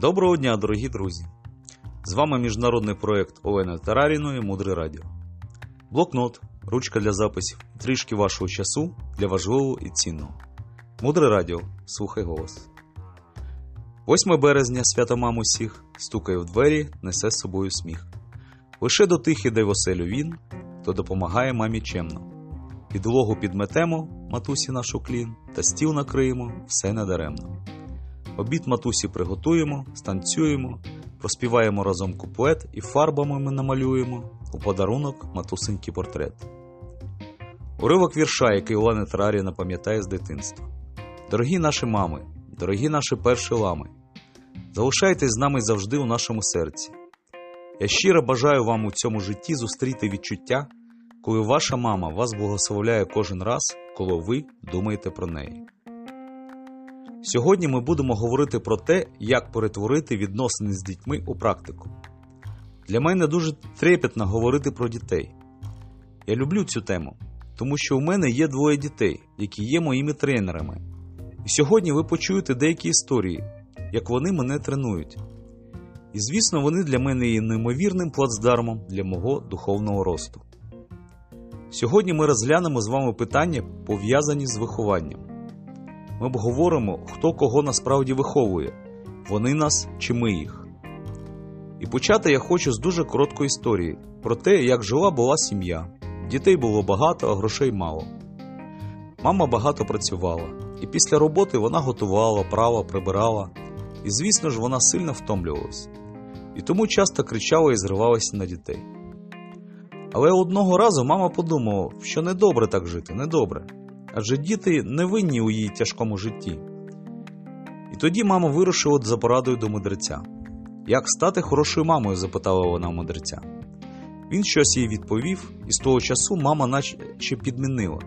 Доброго дня, дорогі друзі! З вами міжнародний проєкт Олени Тараріної Мудре Радіо. Блокнот, ручка для записів, трішки вашого часу для важливого і цінного. Мудре Радіо. Слухай голос. 8 березня свято мам усіх стукає в двері, несе з собою сміх. Лише до тих іде в оселю він, хто допомагає мамі чемно. Підлогу підметемо, матусі нашу клін, та стіл накриємо, все недаремно. Обід матусі приготуємо, станцюємо, проспіваємо разом куплет і фарбами ми намалюємо у подарунок матусенький портрет. Уривок вірша, який Олена Тараріна пам'ятає з дитинства. Дорогі наші мами, дорогі наші перші лами, залишайтесь з нами завжди у нашому серці. Я щиро бажаю вам у цьому житті зустріти відчуття, коли ваша мама вас благословляє кожен раз, коли ви думаєте про неї. Сьогодні ми будемо говорити про те, як перетворити відносини з дітьми у практику. Для мене дуже трепетно говорити про дітей. Я люблю цю тему, тому що у мене є двоє дітей, які є моїми тренерами. І сьогодні ви почуєте деякі історії, як вони мене тренують. І звісно, вони для мене є неймовірним плацдармом для мого духовного росту. Сьогодні ми розглянемо з вами питання, пов'язані з вихованням. Ми обговоримо, хто кого насправді виховує, вони нас чи ми їх. І почати я хочу з дуже короткої історії про те, як жила була сім'я. Дітей було багато, а грошей мало. Мама багато працювала, і після роботи вона готувала, прала, прибирала, і, звісно ж, вона сильно втомлювалась, і тому часто кричала і зривалася на дітей. Але одного разу мама подумала, що недобре так жити, недобре адже діти не винні у її тяжкому житті. І тоді мама вирушила за порадою до мудреця. Як стати хорошою мамою? запитала вона мудреця. Він щось їй відповів, і з того часу мама наче підмінила.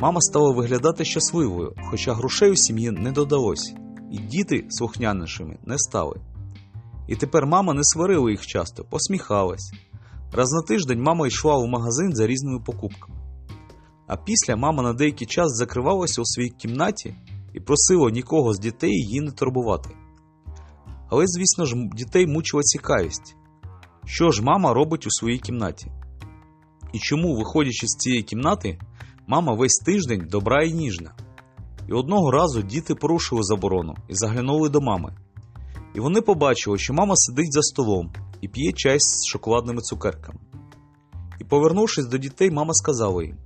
Мама стала виглядати щасливою, хоча грошей у сім'ї не додалось, і діти слухнянішими не стали. І тепер мама не сварила їх часто, посміхалась. Раз на тиждень мама йшла в магазин за різними покупками. А після мама на деякий час закривалася у своїй кімнаті і просила нікого з дітей її не турбувати. Але, звісно ж, дітей мучила цікавість, що ж мама робить у своїй кімнаті. І чому, виходячи з цієї кімнати, мама весь тиждень добра і ніжна. І одного разу діти порушили заборону і заглянули до мами. І вони побачили, що мама сидить за столом і п'є чай з шоколадними цукерками. І, повернувшись до дітей, мама сказала їм.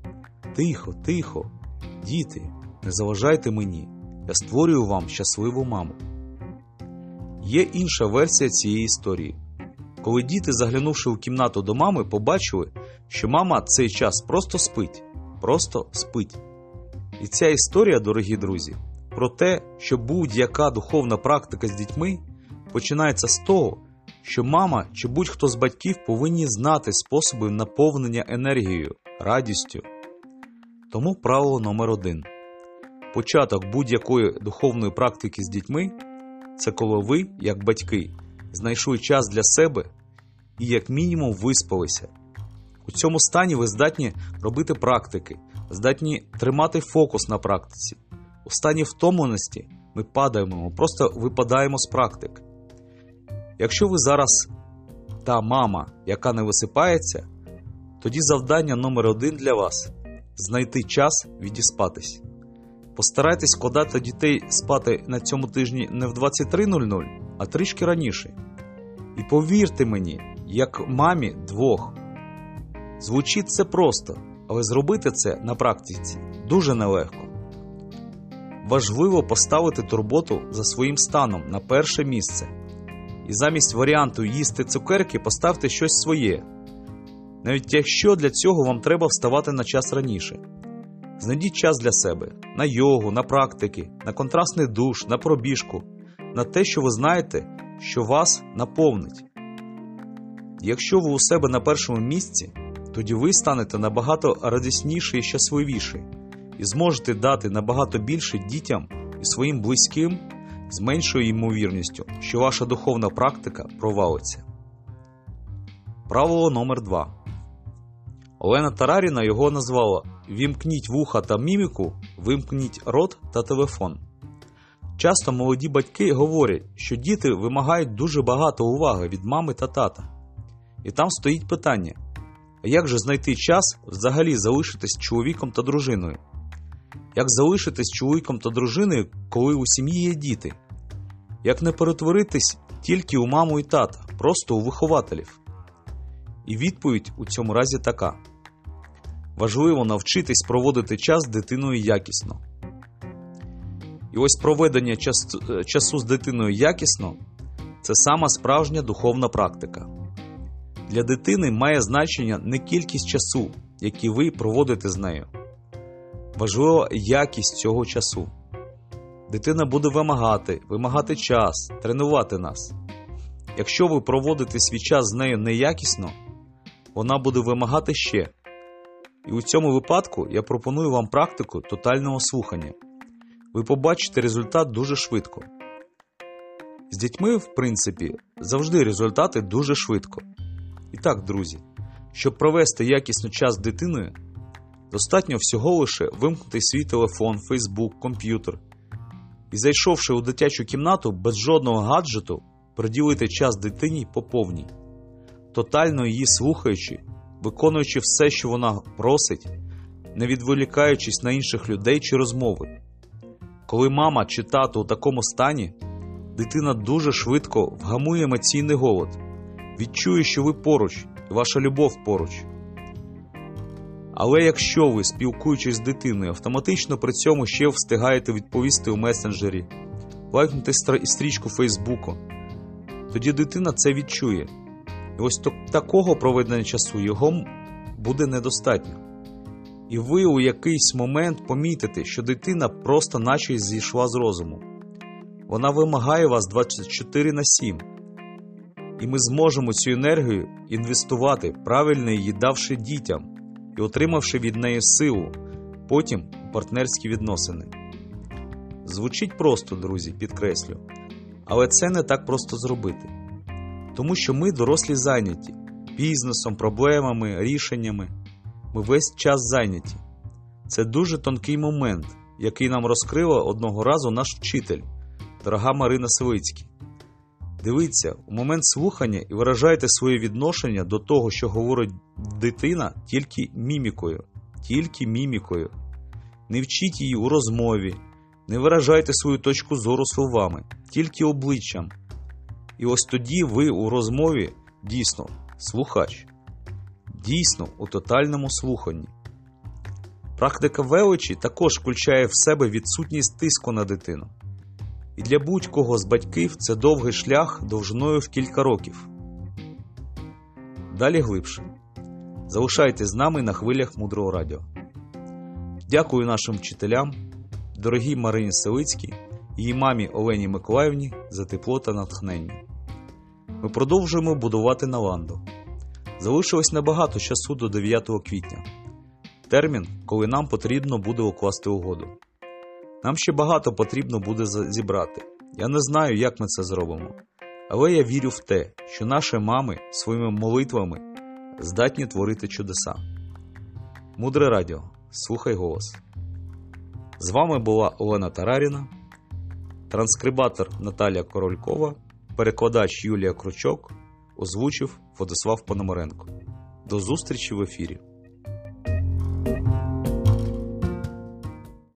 Тихо, тихо, діти, не заважайте мені, я створюю вам щасливу маму. Є інша версія цієї історії. Коли діти, заглянувши у кімнату до мами, побачили, що мама цей час просто спить, просто спить. І ця історія, дорогі друзі, про те, що будь-яка духовна практика з дітьми починається з того, що мама чи будь-хто з батьків повинні знати способи наповнення енергією, радістю. Тому правило номер один. Початок будь-якої духовної практики з дітьми це коли ви, як батьки, знайшли час для себе і, як мінімум, виспалися. У цьому стані ви здатні робити практики, здатні тримати фокус на практиці. У стані втомленості ми падаємо, просто випадаємо з практик. Якщо ви зараз та мама, яка не висипається, тоді завдання номер один для вас знайти час відіспатись. Постарайтесь вкладати дітей спати на цьому тижні не в 23.00, а трішки раніше. І повірте мені, як мамі двох. Звучить це просто, але зробити це на практиці дуже нелегко. Важливо поставити турботу за своїм станом на перше місце. І замість варіанту їсти цукерки поставте щось своє, навіть якщо для цього вам треба вставати на час раніше. Знайдіть час для себе на йогу, на практики, на контрастний душ, на пробіжку, на те, що ви знаєте, що вас наповнить. Якщо ви у себе на першому місці, тоді ви станете набагато радісніші і щасливіші і зможете дати набагато більше дітям і своїм близьким з меншою ймовірністю, що ваша духовна практика провалиться. Правило номер 2 Олена Тараріна його назвала Вімкніть вуха та міміку, вимкніть рот та телефон. Часто молоді батьки говорять, що діти вимагають дуже багато уваги від мами та тата. І там стоїть питання: а як же знайти час взагалі залишитись чоловіком та дружиною? Як залишитись чоловіком та дружиною, коли у сім'ї є діти? Як не перетворитись тільки у маму і тата, просто у вихователів? І відповідь у цьому разі така: важливо навчитись проводити час з дитиною якісно. І ось проведення е, часу з дитиною якісно це сама справжня духовна практика. Для дитини має значення не кількість часу, який ви проводите з нею. Важлива якість цього часу. Дитина буде вимагати, вимагати час, тренувати нас. Якщо ви проводите свій час з нею неякісно, вона буде вимагати ще. І у цьому випадку я пропоную вам практику тотального слухання. Ви побачите результат дуже швидко. З дітьми, в принципі, завжди результати дуже швидко. І так, друзі, щоб провести якісно час з дитиною, достатньо всього лише вимкнути свій телефон, фейсбук, комп'ютер і, зайшовши у дитячу кімнату без жодного гаджету, приділити час дитині по повній, тотально її слухаючи, виконуючи все, що вона просить, не відволікаючись на інших людей чи розмови. Коли мама чи тато у такому стані, дитина дуже швидко вгамує емоційний голод, відчує, що ви поруч і ваша любов поруч. Але якщо ви, спілкуючись з дитиною, автоматично при цьому ще встигаєте відповісти у месенджері, лайкнути стрічку Фейсбуку, тоді дитина це відчує. І ось такого проведення часу його буде недостатньо. І ви у якийсь момент помітите, що дитина просто наче зійшла з розуму. Вона вимагає вас 24 на 7. І ми зможемо цю енергію інвестувати, правильно її давши дітям і отримавши від неї силу, потім партнерські відносини. Звучить просто, друзі, підкреслю, але це не так просто зробити. Тому що ми дорослі зайняті бізнесом, проблемами, рішеннями. Ми весь час зайняті. Це дуже тонкий момент, який нам розкрила одного разу наш вчитель, дорога Марина Савицький. Дивіться, у момент слухання і виражайте своє відношення до того, що говорить дитина, тільки мімікою, тільки мімікою. Не вчіть її у розмові, не виражайте свою точку зору словами, тільки обличчям. І ось тоді ви у розмові дійсно слухач, дійсно у тотальному слуханні. Практика величі також включає в себе відсутність тиску на дитину. І для будь-кого з батьків це довгий шлях довжиною в кілька років. Далі глибше. Залишайтесь з нами на хвилях мудрого радіо. Дякую нашим вчителям, дорогій Марині Селицькій, її мамі Олені Миколаївні за тепло та натхнення. Ми продовжуємо будувати Наланду. Залишилось небагато часу до 9 квітня, термін, коли нам потрібно буде укласти угоду. Нам ще багато потрібно буде зібрати. Я не знаю, як ми це зробимо. Але я вірю в те, що наші мами своїми молитвами здатні творити чудеса. Мудре радіо. Слухай голос. З вами була Олена Тараріна, транскрибатор Наталія Королькова, перекладач Юлія Кручок, озвучив Владислав Пономаренко. До зустрічі в ефірі.